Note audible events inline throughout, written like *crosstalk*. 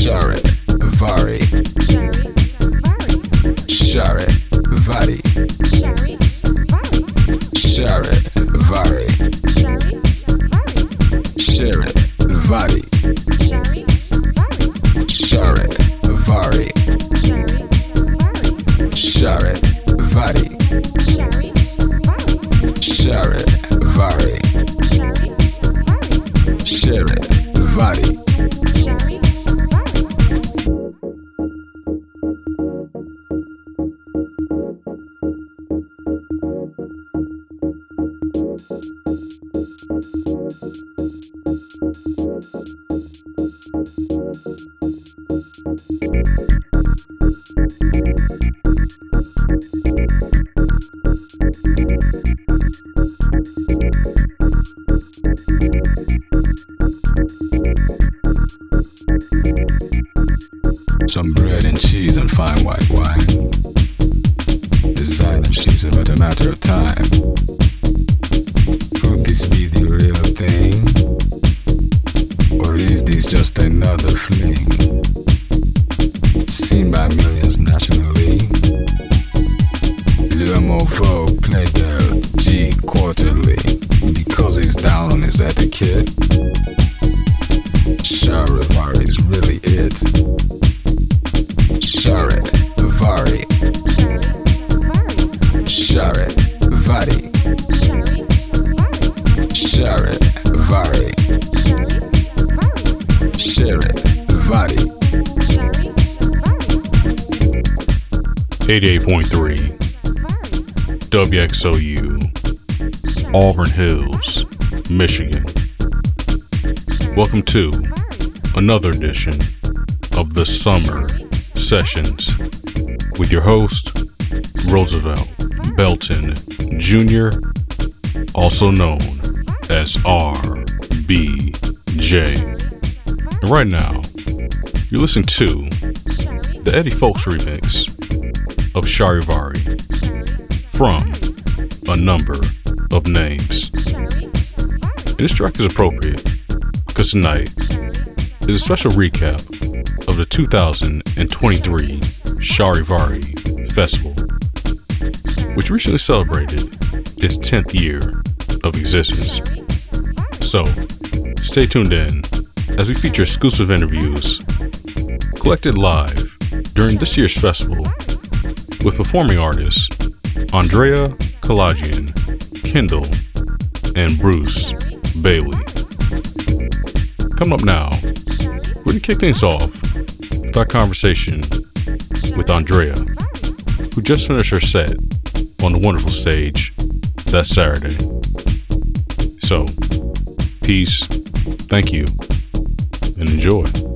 Shari, Vari. Shari, Vari. Shari, Vari. Shari, 88.3 WXOU, Auburn Hills, Michigan. Welcome to another edition of the Summer Sessions with your host, Roosevelt Belton Jr., also known as RBJ. And right now, you're listening to the Eddie Fowlkes remix of Charivari from a number of names. And this track is appropriate because tonight is a special recap of the 2023 Charivari Festival, which recently celebrated its 10th year of existence. So, Stay tuned in as we feature exclusive interviews collected live during this year's festival with performing artists Andrea Kalajian, Kindle, and Bruce Bailey. Coming up now, we're going to kick things off with our conversation with Andrea, who just finished her set on the wonderful stage that Saturday. So, peace, thank you, and enjoy.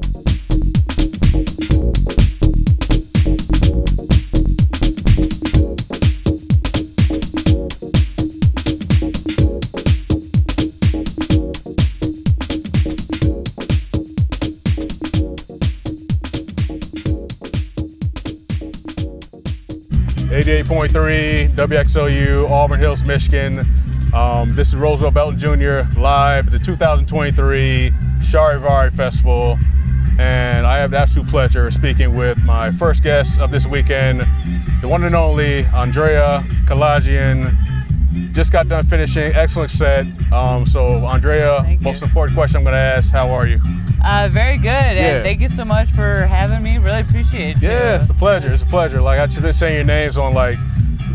88.3 WXOU, Auburn Hills, Michigan. Um, this is Roosevelt Belton Jr. live at the 2023 Charivari Festival. And I have the absolute pleasure of speaking with my first guest of this weekend, the one and only Andrea Kalajian. Just got done finishing, excellent set. Um, so, Andrea, most important question I'm going to ask How are you? Uh, very good, yeah. and thank you so much for having me. Really appreciate it. Yeah, it's a pleasure. It's a pleasure. Like I've been saying your names on like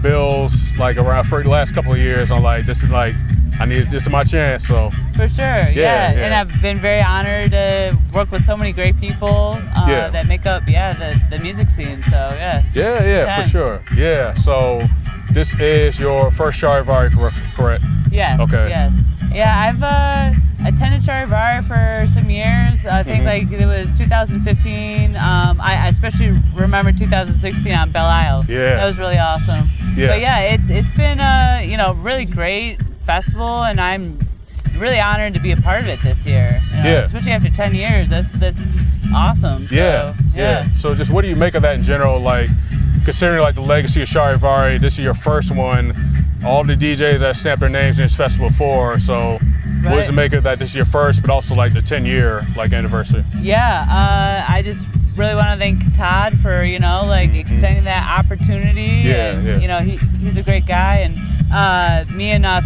bills, like around for the last couple of years. I'm like, this is like, I need this is my chance. So for sure, yeah. yeah. yeah. And I've been very honored to work with so many great people uh, yeah. that make up, yeah, the, the music scene. So yeah. Yeah, yeah, for sure. Yeah. So this is your first Charivari, correct? Yes. Okay. Yes. Yeah, I've uh, attended Charivari for some years. I think mm-hmm. like it was 2015. Um, I, I, especially remember 2016 on Belle Isle. Yeah, that was really awesome. Yeah, but yeah, it's it's been a you know really great festival, and I'm really honored to be a part of it this year. You know, yeah, especially after 10 years. That's that's awesome. So, yeah, yeah, yeah. So just what do you make of that in general? Like considering like the legacy of Charivari, this is your first one all the DJs that stamped their names in this festival before. So, right. what does it make it that this is your first, but also like the 10 year like anniversary? Yeah, uh, I just really want to thank Todd for you know like mm-hmm. extending that opportunity. Yeah, and, yeah. You know he, he's a great guy, and uh, me and uh,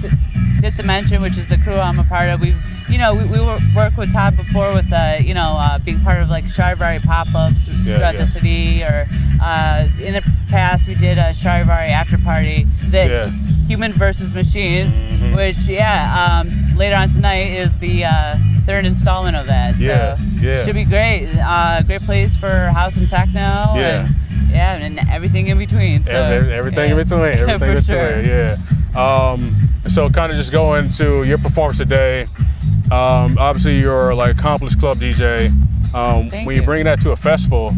Fifth Dimension, which is the crew I'm a part of, we've you know, we, we worked with Todd before with, uh, you know, uh, being part of like Charivari pop-ups yeah, throughout yeah. the city, or uh, in the past we did a Charivari after party that yeah. Human versus Machines, mm-hmm. which yeah, um, later on tonight is the uh, third installment of that. Yeah, so yeah. should be great. Uh, great place for house and techno. Yeah. And, yeah, and everything in between. So, Every, everything in between. *laughs* Everything in between. Sure. Yeah. Um, so kind of just going to your performance today. Um, obviously, you're like accomplished club DJ. Um, when you. you bring that to a festival,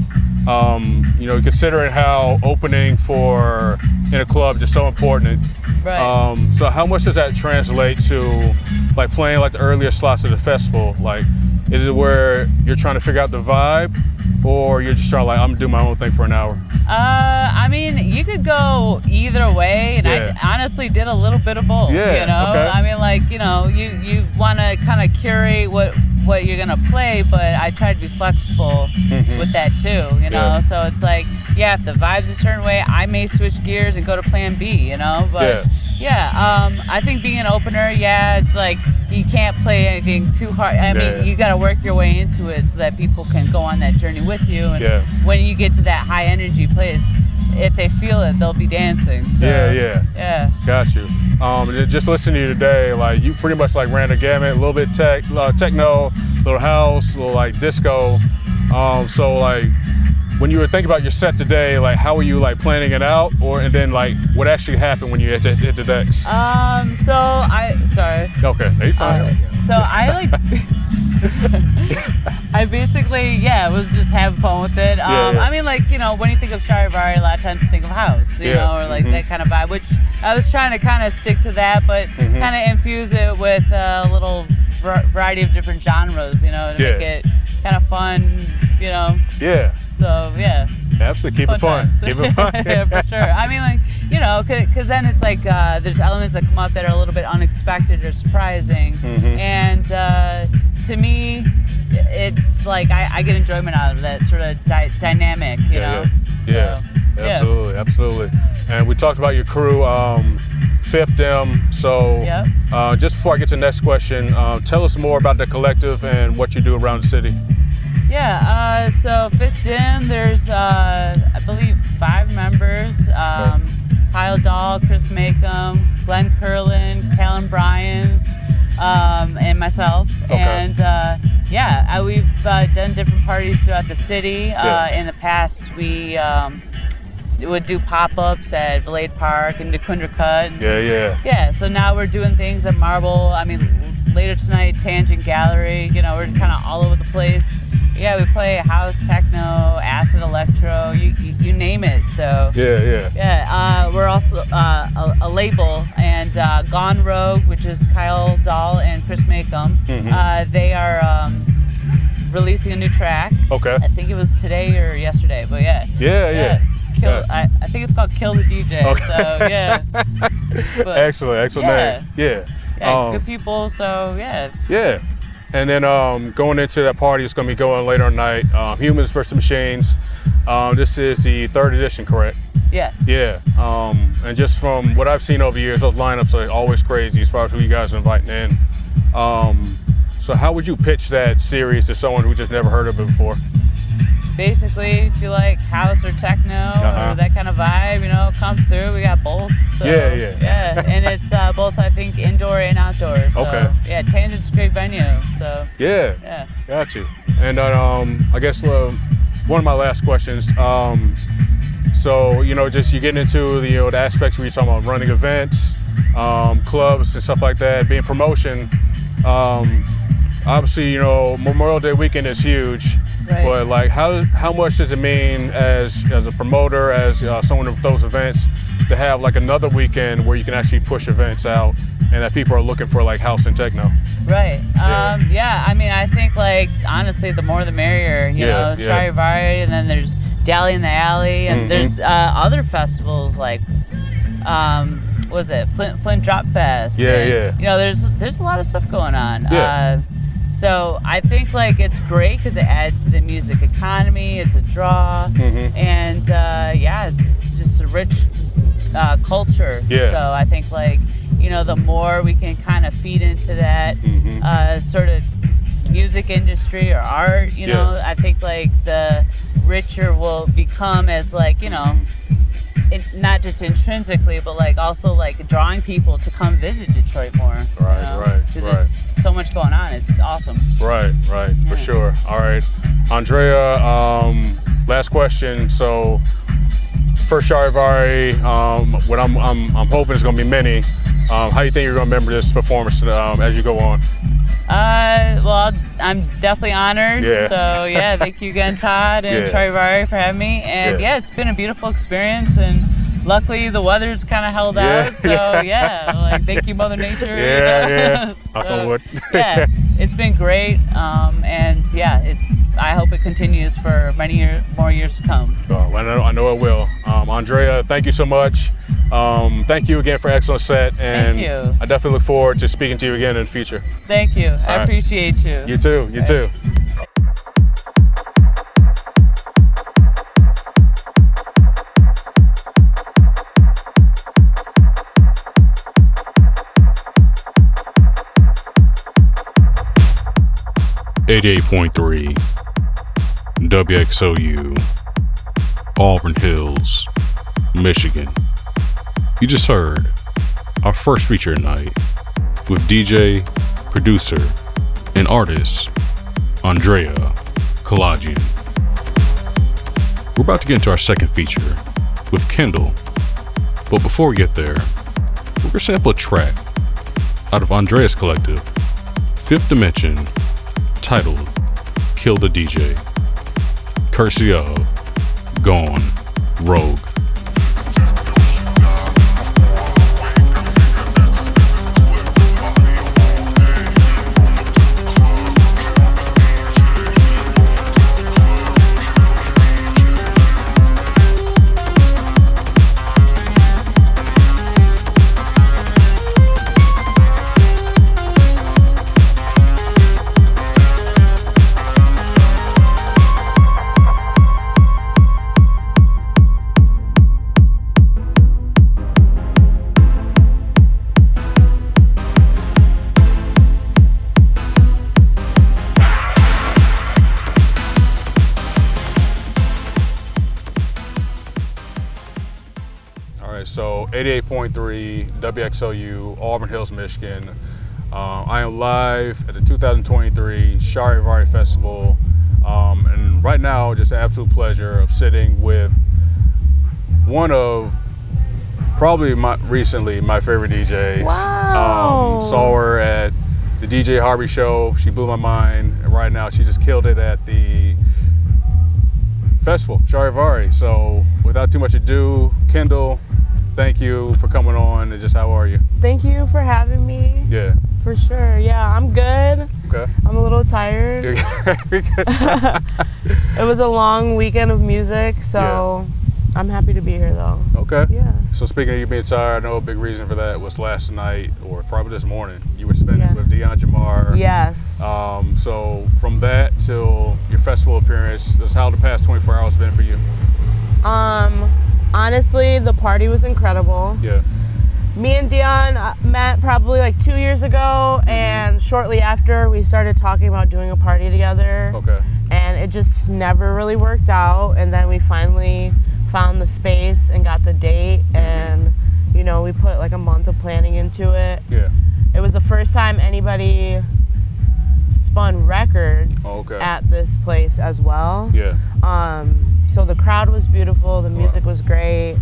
um, you know, considering how opening for in a club is just so important. Right. Um, so how much does that translate to like playing like the earlier slots of the festival? Like, is it where you're trying to figure out the vibe, or you're just trying to like I'm gonna do my own thing for an hour? Uh, I mean, you could go either way, and yeah. I honestly did a little bit of both. Yeah. You know, okay. I mean, like you know, you you want to kind of curate what what you're gonna play, but I try to be flexible mm-hmm. with that too. You know, yeah. so it's like, yeah, if the vibe's a certain way, I may switch gears and go to Plan B. You know, but. Yeah. Yeah, um, I think being an opener, yeah, it's like you can't play anything too hard. I mean, you got to work your way into it so that people can go on that journey with you. And yeah. when you get to that high energy place, if they feel it, they'll be dancing. So, yeah, yeah, yeah. Got you. Um, just listening to you today, like you pretty much like ran the gamut, a little bit tech, uh, techno, little house, little like disco. Um, so like when you were thinking about your set today, like how were you like planning it out, or and then like what actually happened when you hit the, hit the decks? Um, so I sorry. Okay, no, you fine. Uh, so I like. *laughs* I basically, yeah, was just having fun with it. Um, yeah, yeah. I mean, like, you know, when you think of Charivari, a lot of times you think of house, you yeah. know, or like mm-hmm. that kind of vibe, which I was trying to kind of stick to that, but mm-hmm. kind of infuse it with a little variety of different genres, you know, to make it kind of fun, you know. Yeah. So yeah. Absolutely, keep fun it fun. Times. Keep it *laughs* fun. yeah, for sure. I mean, like you know, because then it's like uh, there's elements that come up that are a little bit unexpected or surprising, mm-hmm. and uh, to me, it's like I, I, get enjoyment out of that sort of di- dynamic. You yeah, know. Yeah. yeah. So, absolutely, yeah. absolutely. And we talked about your crew. Um, Fifth Dim. So, Yep. uh, just before I get to the next question, uh, tell us more about the collective and what you do around the city. Yeah, uh, so Fifth Dim, there's, uh, I believe, five members. Um, Kyle Dahl, Chris Makem, Glenn Curlin, Callan Bryans, um, and myself. Okay. And uh, yeah, uh, we've uh, done different parties throughout the city. Uh, Yeah. In the past, we um, would do pop-ups at Blade Park and Dequindre Cut. Yeah, yeah. yeah, so now we're doing things at Marble. I mean, later tonight, Tangent Gallery. You know, we're kind of all over the place. Yeah, we play house, techno, acid, electro, you, you, you name it. So Yeah, yeah. yeah, uh, we're also uh, a, a label, and uh, Gone Rogue, which is Kyle Dahl and Chris Makem. Mhm. Uh, they are um, releasing a new track. Okay. I think it was today or yesterday, but yeah. Yeah, yeah. Kill, Yeah. I, I think it's called Kill the DJ. Okay. So yeah. But- *laughs* excellent, excellent Yeah. name. Yeah. yeah, Um, good people. So yeah, Yeah. And then um, going into that party, it's going to be going later tonight. Um, Humans versus Machines. Um, this is the third edition, correct? yes. Yeah. Um, and just from what I've seen over the years, those lineups are always crazy as far as who you guys are inviting in. Um, so how would you pitch that series to someone who just never heard of it before? Basically, if you like house or techno Uh-huh. or that kind of vibe, you know, come through. We got both. So, Yeah, yeah. Yeah, and it's uh, both I think indoor and outdoor. So, Okay. Yeah, Tangent's a great venue. So Yeah. yeah. Got you. And then um, I guess uh, one of my last questions. Um, so you know, just you're getting into the you know the aspects where you're talking about running events, um, clubs and stuff like that, being promotion. Um, obviously, you know Memorial Day weekend is huge, Right. but like how how much does it mean as as a promoter, as uh, someone of those events, to have like another weekend where you can actually push events out and that people are looking for like house and techno. Right. Yeah. Um, yeah. I mean, I think like honestly, the more the merrier. You Yeah, know, yeah. And then there's Dally in the Alley, and Mhm. there's uh, other festivals like, um, what was it Flint Flint Drop Fest? Yeah, and, yeah. You know, there's there's a lot of stuff going on. Yeah. Uh, so I think like it's great because it adds to the music economy. It's a draw, Mhm. and uh, yeah, it's just a rich uh, culture. Yeah. So I think like you know the more we can kind of feed into that Mhm. uh, sort of music industry or art, you know, Yeah. I think like the richer will become as like you know. It, not just intrinsically, but like also like drawing people to come visit Detroit more. you Right, know? right, right. There's so much going on. It's awesome. Right, right, for sure. All right, Andrea. Um, last question. So, first Charivari, um, what I'm, I'm, I'm hoping is going to be many. Um, how do you think you're going to remember this performance um, as you go on? Uh, well, I'm definitely honored. Yeah. So yeah, thank you again, Todd and Yeah. Charivari for having me. And Yeah. yeah. it's been a beautiful experience. And luckily, the weather's kind of held out. So *laughs* yeah, like thank you, Mother Nature. Yeah, yeah. *laughs* So, *laughs* yeah, it's been great. Um, and yeah, it's. I hope it continues for many year, more years to come. Oh, I know, I know it will. Um, Andrea, thank you so much. Um, thank you again for excellent set, and Thank you. I definitely look forward to speaking to you again in the future. Thank you. I right. appreciate you. You too. You too. Eighty-eight point three WXOU, Auburn Hills, Michigan. You just heard our first feature tonight with DJ, producer, and artist Andrea Kalajian. We're about to get into our second feature with Kindle, but before we get there, we're gonna sample a track out of Andrea's collective, Fifth Dimension, titled Kill the DJ, courtesy of Gone Rogue. 88.3 WXOU, Auburn Hills, Michigan. Uh, I am live at the 2023 Charivari Festival. Um, and right now, just an absolute pleasure of sitting with one of probably my recently my favorite DJs. Wow. Um, saw her at the DJ Harvey show. She blew my mind. And right now, she just killed it at the festival, Charivari. So, without too much ado, Kindle, thank you for coming on. And just how are you? Thank you for having me. Yeah. For sure. Yeah, I'm good. Okay. I'm a little tired. *laughs* *laughs* It was a long weekend of music, so I'm happy to be here though. okay. Yeah. So speaking of you being tired, I know a big reason for that was last night or probably this morning. You were spending Yeah. with Dion Jamar. Yes. Um, so from that till your festival appearance, that's how the past 24 hours been for you. Honestly, the party was incredible. Yeah. Me and Dion uh, met probably like two years ago, and shortly after, we started talking about doing a party together. Okay. and it just never really worked out and then we finally found the space and got the date and you know we put like a month of planning into it Yeah. it was the first time anybody spun records Oh, okay. at this place as well Yeah. um, so the crowd was beautiful the music was great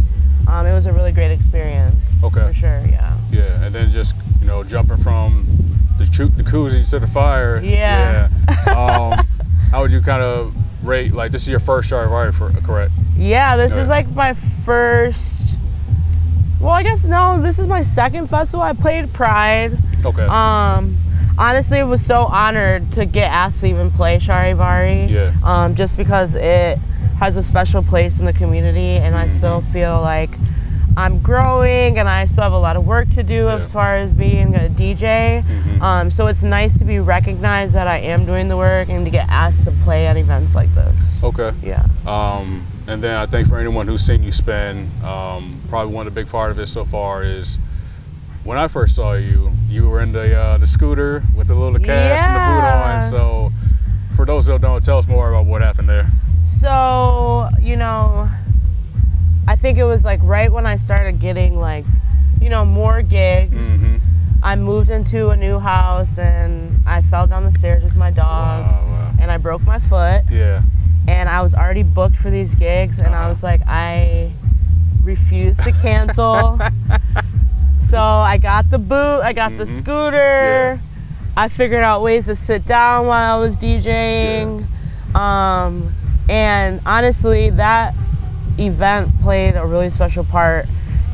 um, it was a really great experience Okay. for sure yeah Yeah. And then just you know jumping from the, choo- the koozie to the fire. Yeah. Yeah. *laughs* Um, how would you kind of rate like this is your first Charivari, for correct? Yeah, this is like my first. Well, I guess no, this is my second festival. I played Pride. Okay. Um, honestly, I was so honored to get asked to even play Charivari. Yeah. Um, just because it has a special place in the community, and I still Mm-hmm. feel like I'm growing, and I still have a lot of work to do Yeah. as far as being a DJ. Mhm. Um, so it's nice to be recognized that I am doing the work and to get asked to play at events like this. okay. Yeah. Um, and then I think for anyone who's seen you spin, um, probably one of the big part of it so far is when I first saw you, you were in the uh, the scooter with the little cast and the boot on. So for those that don't, tell us more about what happened there. So, you know, I think it was like right when I started getting like, you know, more gigs. Mhm. I moved into a new house and I fell down the stairs with my dog Wow, wow. and I broke my foot Yeah. and I was already booked for these gigs and I Uh-huh. was like I refuse to cancel. *laughs* so I got the boot, I got the Mhm. scooter. I figured out ways to sit down while I was DJing. Um, and honestly, that event played a really special part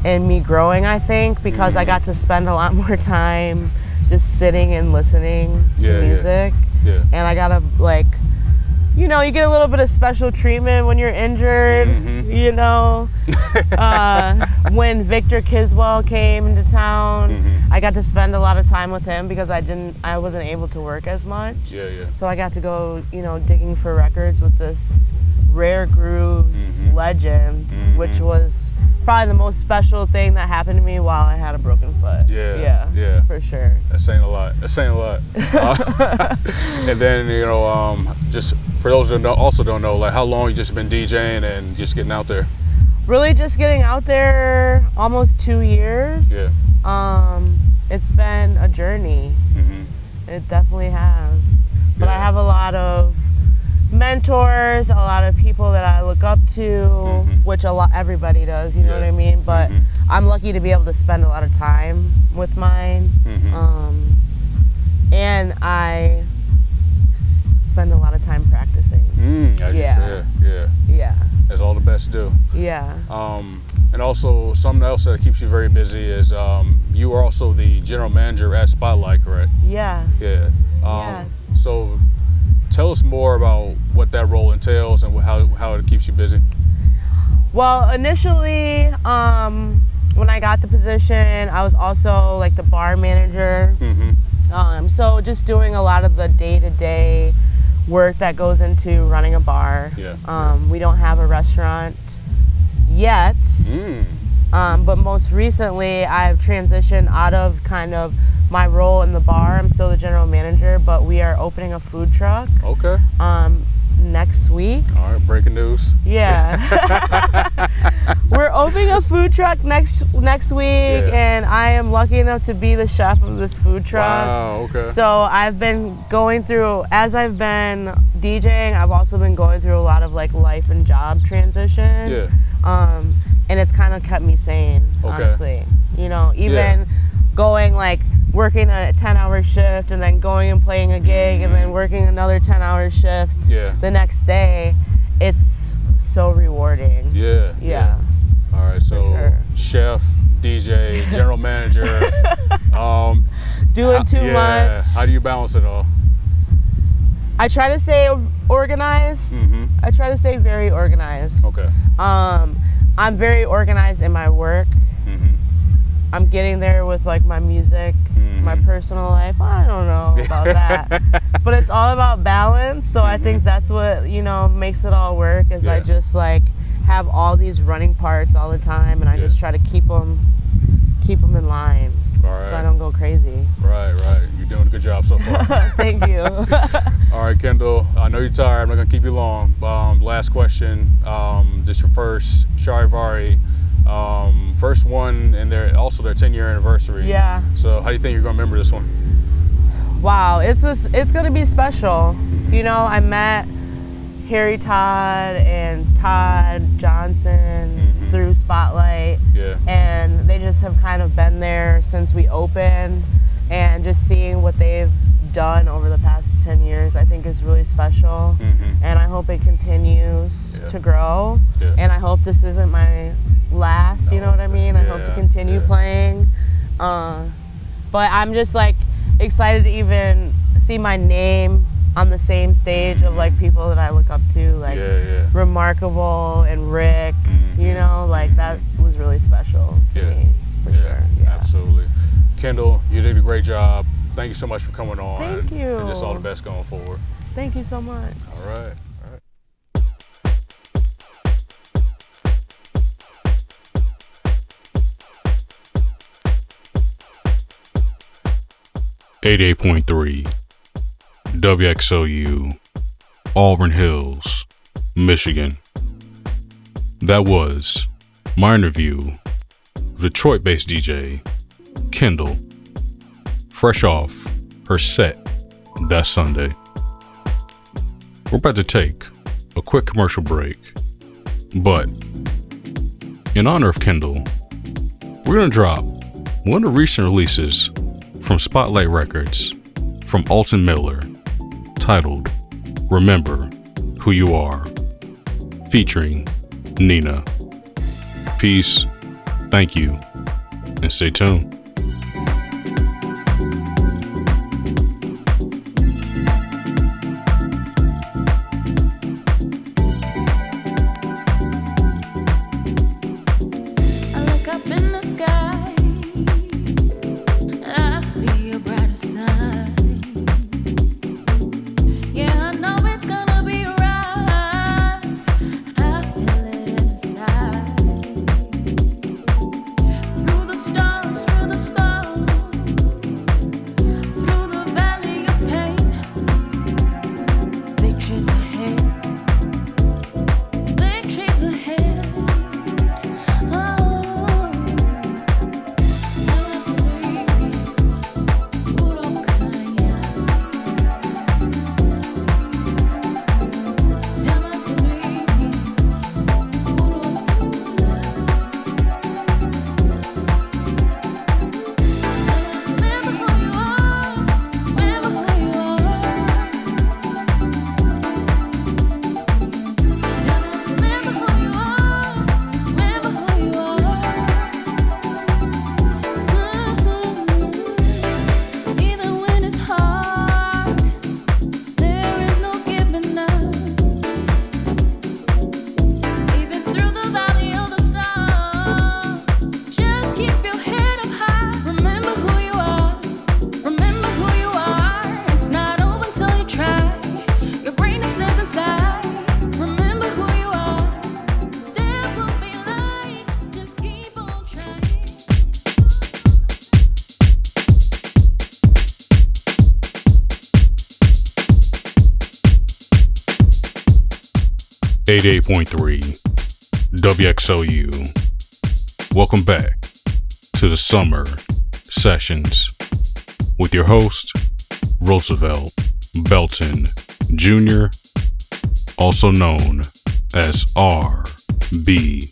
in me growing, I think, because I Mhm. got to spend a lot *laughs* more time just sitting and listening Yeah, to yeah. music Yeah. and I gotta like, you know, you get a little bit of special treatment when you're injured. Mhm. You know, *laughs* uh, when Victor Kiswell came into town, Mhm. I got to spend a lot of time with him because I didn't, I wasn't able to work as much. Yeah. Yeah. So I got to go, you know, digging for records with this Rare Grooves Mhm. legend, Mhm. which was probably the most special thing that happened to me while I had a broken foot. Yeah, Yeah. yeah. For sure. That's saying a lot. That's saying a lot. *laughs* Uh, *laughs* and then you know, um, just for those that don't, also don't know, like how long you just been DJing and just getting out there. really just getting out there almost two years. Yeah. Um, it's been a journey. hmm It definitely has. But I have a lot of mentors, a lot of people that I look up to, Mhm. which a lot everybody does. You know what I mean? But Mhm. I'm lucky to be able to spend a lot of time with mine. Mhm. Um, and I s- spend a lot of time practicing. Mm, you Yeah. yeah, Yeah. as all the best do. Yeah. Um, and also something else that keeps you very busy is um, you are also the general manager at Spot Lite, correct? Yes. Yeah. Um, yes. So tell us more about what that role entails and how how it keeps you busy. Well, initially, um, when I got the position, I was also like the bar manager. Mm-hmm. Um, so just doing a lot of the day-to-day work that goes into running a bar. Yeah. Um, we don't have a restaurant yet, Mm. Um, but most recently I've transitioned out of kind of my role in the bar. I'm still the general manager, but we are opening a food truck. Okay. Um, next week. All right, breaking news. Yeah. *laughs* *laughs* We're opening a food truck next next week Yeah. and I am lucky enough to be the chef of this food truck. Wow. Okay. So I've been going through as I've been DJing, I've also been going through a lot of like life and job transition. yeah. Um and it's kind of kept me sane, Okay. honestly. You know, even going like working a 10 hour shift and then going and playing a gig and then working another 10 hour shift Mm-hmm. Yeah. the next day, it's so rewarding. Yeah. Yeah. All right. So sure. chef, DJ, *laughs* general manager. um, Doing too yeah. much. How do you balance it all? I try to stay organized. Mm-hmm. I try to stay very organized. Okay. Um, I'm very organized in my work. Mm-hmm. I'm getting there with like my music, my Mhm. personal life. I don't know *laughs* about that, but it's all about balance. So I think that's what you know makes it all work. Is I Mm-hmm. Just like have all these running parts all the time, and I just try to keep them, keep them in line, right. so I don't go crazy. Right. Right. Doing a good job so far. *laughs* Thank you. *laughs* All right, Kindle. I know you're tired. I'm not gonna keep you long. Um, last question. Um, this your first Charivari, um, first one, and they're also their 10 year anniversary. yeah. So how do you think you're gonna remember this one? Wow, it's just, it's gonna be special. You know, I met Harry Todd and Todd Johnson Mhm. through Spot Lite, Yeah. and they just have kind of been there since we opened, and just seeing what they've done over the past 10 years, I think is really special. Mhm. And I hope it continues Yeah. to grow. Yeah. And I hope this isn't my last, you know what I mean? I hope to continue yeah. playing. Uh, but I'm just like excited to even see my name on the same stage of like people that I look up to, like yeah. Yeah. Remarkable and Rick. Mhm. You know, like that was really special to Yeah. me, for yeah, sure. Kindle, you did a great job. Thank you so much for coming on. Thank you. And just all the best going forward. Thank you so much. All right. All right. 88.3 WXOU, Auburn Hills, Michigan. That was my interview with Detroit based DJ Kindle, fresh off her set that Sunday. We're about to take a quick commercial break, but in honor of Kindle, we're going to drop one of the recent releases from Spot Lite Records from Alton Miller titled Remember Who You Are, featuring Nina. Peace, thank you, and stay tuned. 88.3 WXOU. Welcome back to the summer sessions with your host, Roosevelt Belton Jr., also known as RBJ.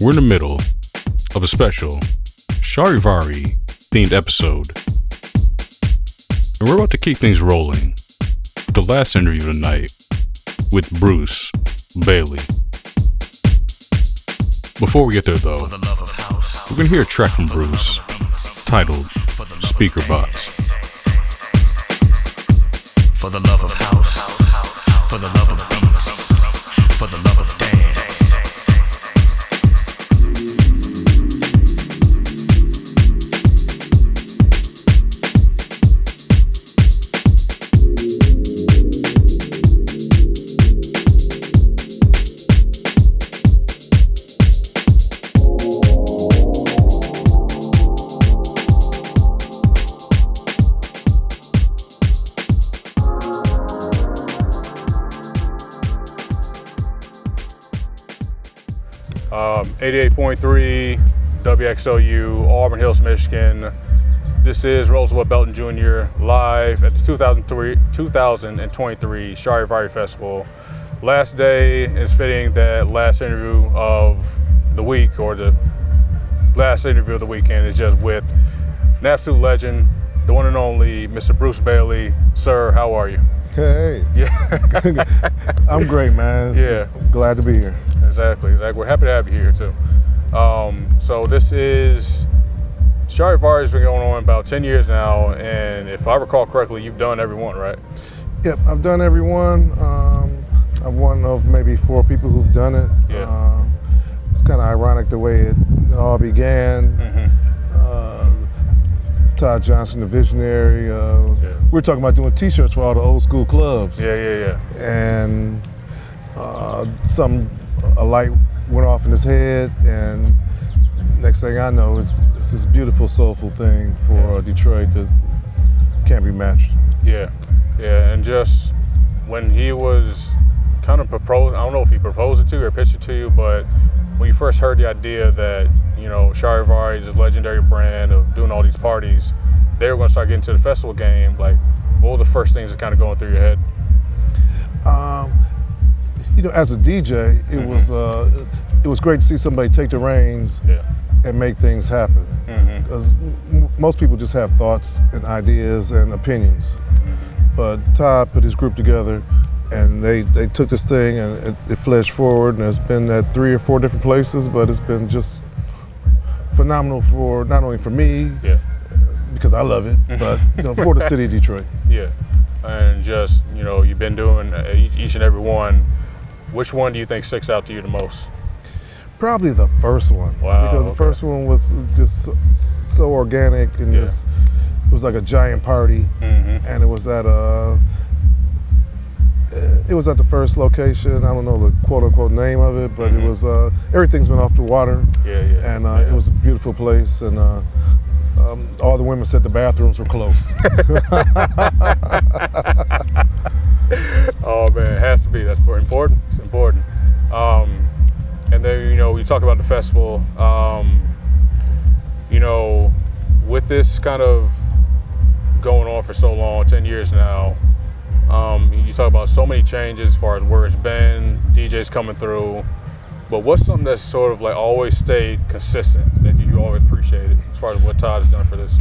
We're in the middle of a special Charivari themed episode. And we're about to keep things rolling the last interview tonight with Bruce Bailey. Before we get there, though, we're going to hear a track from Bruce titled Speakerbox. For the love of house, for the love 88.3 WXOU, Auburn Hills, Michigan. This is Roosevelt Belton Jr. live at the 2003, 2023 Charivari Festival. Last day is fitting that last interview of the week, or the last interview of the weekend, is just with an absolute legend, the one and only Mr. Bruce Bailey. Sir, how are you? Hey, Yeah. *laughs* *laughs* I'm great, man. Yeah. glad to be here. Exactly, exactly. We're happy to have you here too. Um, so this is Shari Charivari has been going on about 10 years now, and if I recall correctly, you've done every one, right? Yep, I've done every one. Um, I'm one of maybe four people who've done it. Yeah. Uh, it's kind of ironic the way it, it all began. Mm-hmm. Uh, Todd Johnson, the visionary. Uh, Yeah. We were talking about doing T-shirts for all the old school clubs. Yeah, yeah, yeah. and uh, some a light went off in his head, and next thing I know, it's, it's this beautiful, soulful thing for uh, Detroit that can't be matched. Yeah, yeah, and just when he was kind of proposed, I don't know if he proposed it to you or pitched it to you, but when you first heard the idea that you know Charivari is a legendary brand of doing all these parties, they were going to start getting to the festival game. Like, what were the first things that kind of going through your head? Um, you know, as a DJ, it was uh, it was great to see somebody take the reins Yeah. and make things happen. Mm-hmm. Because most people just have thoughts and ideas and opinions. But Todd put his group together and they, they took this thing and it, it fledged forward and it's been at three or four different places, but it's been just phenomenal for not only for me, Yeah. because I love it, *laughs* but you know, for the city of Detroit. Yeah, and just you know, you've been doing uh, each, each and every one. Which one do you think sticks out to you the most? Probably the first one. Wow, Because the okay. first one was just so, so organic and Yeah. just it was like a giant party, Mm-hmm. and it was at a. It was at the first location. I don't know the quote unquote name of it, but Mhm. it was. Uh, everything's been off the water, Yeah, yeah. and uh, yeah. it was a beautiful place. And uh, um, all the women said the bathrooms were close. *laughs* Oh man, it has to be. That's important. Important. Um, and then you know, you talk about the festival. Um, you know, with this kind of going on for so long, ten years now. Um, you talk about so many changes as far as where it's been, DJs coming through. But what's something that's sort of like always stayed consistent that you always appreciated as far as what Todd has done for this?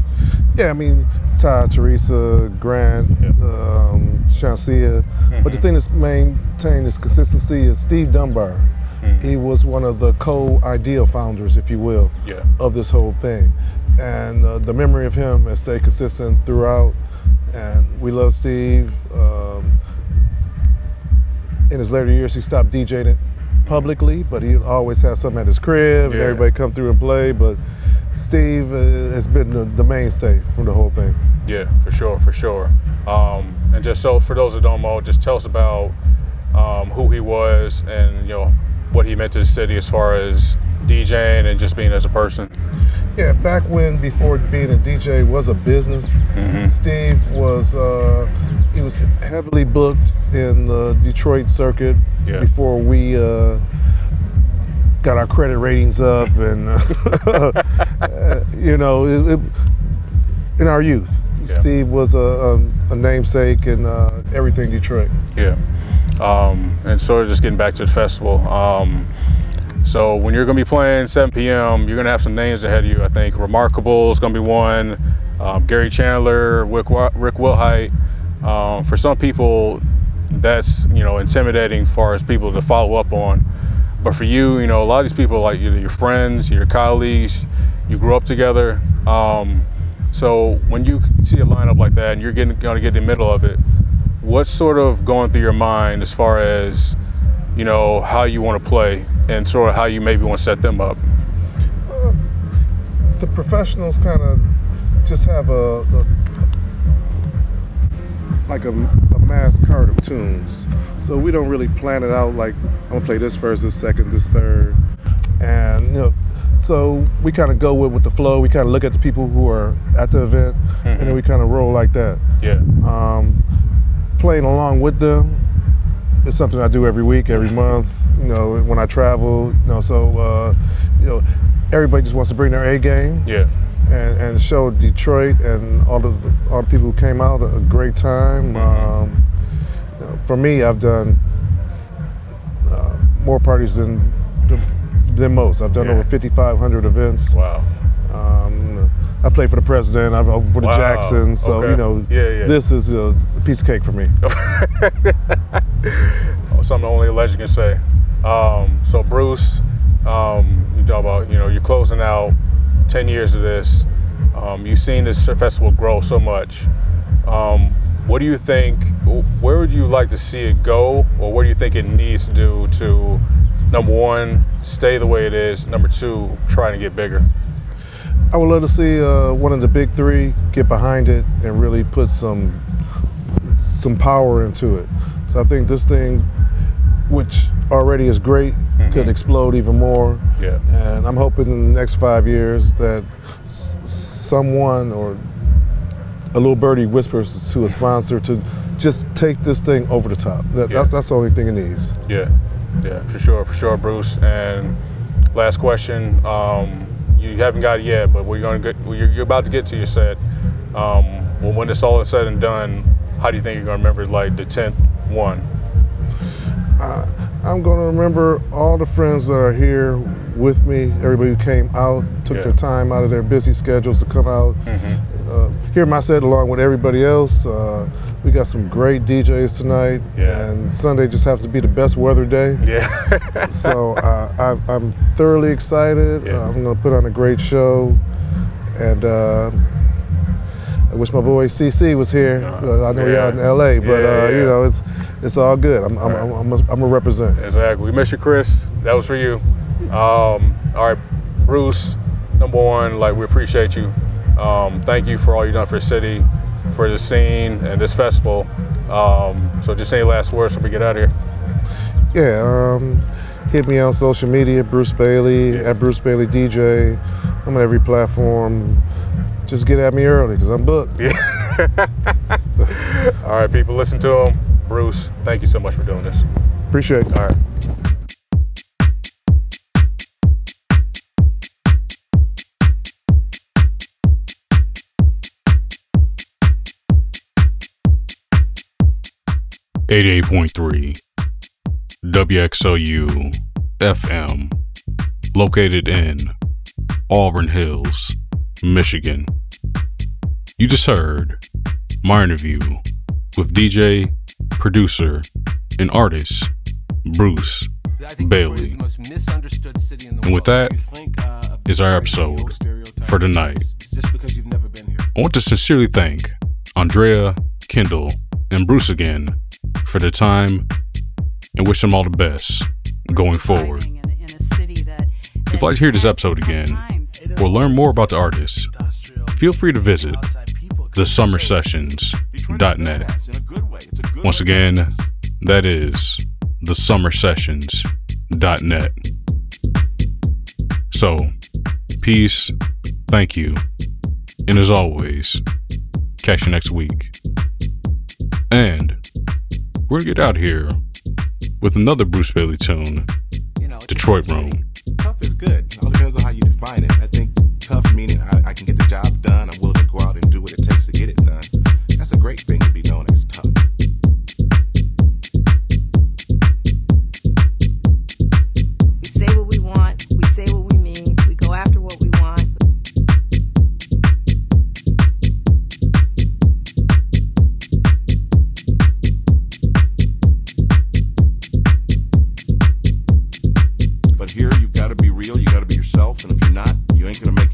Yeah, I mean, it's Todd, Teresa, Grant, Yeah. um, Shansia. But the Mhm. thing that's maintained this consistency is Steve Dunbar. Mhm. He was one of the co-ideal founders, if you will, Yeah. of this whole thing. And uh, the memory of him has stayed consistent throughout. And we love Steve. Um, in his later years, he stopped DJing it publicly, but he always had something at his crib, and everybody come through and play. But Steve uh, has been the, mainstay from the whole thing. Yeah, for sure, for sure. Um, and just so for those that don't know, just tell us about um, who he was and you know what he meant to the city as far as DJing and just being as a person. Yeah, back when before being a DJ was a business, Steve was uh, he was was heavily booked in the Detroit circuit Yeah. before we uh, got our credit ratings up, and uh, *laughs* you know, it, it, in our youth, Yeah. Steve was a, a, a namesake in uh, everything Detroit. Yeah. Um, and sort of just getting back to the festival. Um, so when you're going to be playing 7 p.m., you're going to have some names ahead of you. I think Remarkable is going to be one. Um, Kerri Chandler, Rick, Rick Wilhite. Um, for some people, that's you know intimidating as far as people to follow up on. But for you, you know, a lot of these people like your friends, your colleagues, you grew up together. Um, so when you see a lineup like that and you're getting going to get in the middle of it, what's sort of going through your mind as far as you know how you want to play and sort of how you maybe want to set them up? The professionals kind of just have a, a like a, a mass card of tunes. So we don't really plan it out like I'm gonna play this first, this second, this third, and you know. So we kind of go with with the flow. We kind of look at the people who are at the event, and then we kind of roll like that. Yeah, Um, playing along with them is something I do every week, every month. You know, when I travel. You know, so uh, you know, everybody just wants to bring their A game yeah, and, and show Detroit and all the all the people who came out a great time. Um, you know, for me, I've done uh, more parties than than most. I've done Yeah. over 5,500 events. wow, Um, I played for the president. I've over for the Wow. Jacksons. So Okay. you know, Yeah, yeah. this is a piece of cake for me. *laughs* something only a legend can say. Um, so Bruce, um, you talk about you know you're closing out 10 years of this. Um, you've seen this festival grow so much. Um, what do you think? Where would you like to see it go, or what do you think it needs to do to, number one, stay the way it is. Number two, try to get bigger. I would love to see uh, one of the big three get behind it and really put some some power into it. So I think this thing, which already is great, could explode even more. Yeah. And I'm hoping in the next five years that s- someone or a little birdie whispers to a sponsor to just take this thing over the top. That, Yeah. That's that's the only thing it needs. Yeah, yeah, for sure, for sure, Bruce. And last question, um, you haven't got it yet, but we're gonna get, you're, you're about to get to your set. Um, well, when it's all said and done, how do you think you're gonna remember like the tenth one? I'm going to remember all the friends that are here with me, everybody who came out, took Yeah. their time out of their busy schedules to come out, Mm-hmm. uh, hear my set along with everybody else. Uh, we got some great DJs tonight, Yeah. and Sunday just happens to be the best weather day. Yeah, *laughs* so uh, I, I'm thoroughly excited. Yeah. Uh, I'm going to put on a great show, and uh, I wish my boy CC was here. Uh, I know he's out in. LA, but Yeah, uh, yeah. you know it's it's all good. I'm I'm, Right. I'm, I'm, a, I'm a represent. exactly. We miss you, Chris. That was for you. Um, all right, Bruce. Number one, like we appreciate you. Um, thank you for all you've done for the city, for the scene, and this festival. Um, so, just any last words before we get out of here? Yeah, um, hit me on social media, Bruce Bailey, at Bruce Bailey DJ. I'm on every platform. Just get at me early because I'm booked. Yeah. *laughs* All right, people, listen to him. Bruce, thank you so much for doing this. Appreciate it. All right. Eighty-eight point three WXOU FM, located in Auburn Hills, Michigan. You just heard my interview with DJ, producer, and artist Bruce Bailey. And with that is our episode for tonight. I want to sincerely thank Andrea, Kindle, and Bruce again for their time and wish them all the best going forward. If you'd like to hear this episode again or learn more about the artists, feel free to visit thesummersessions.net. Once again, that is thesummersessions.net. So, peace, thank you, and as always, catch you next week. And we're gonna get out here with another Bruce Bailey tune, You know, Detroit Room. Tough is good. All depends on how you define it meaning I, I, can get the job done. I'm willing to go out and do what it takes to get it done. That's a great thing to be known as tough. We say what we want, we say what we mean, we go after what we want. But here you've got to be real, you got to be yourself, and if you're not, you ain't going to make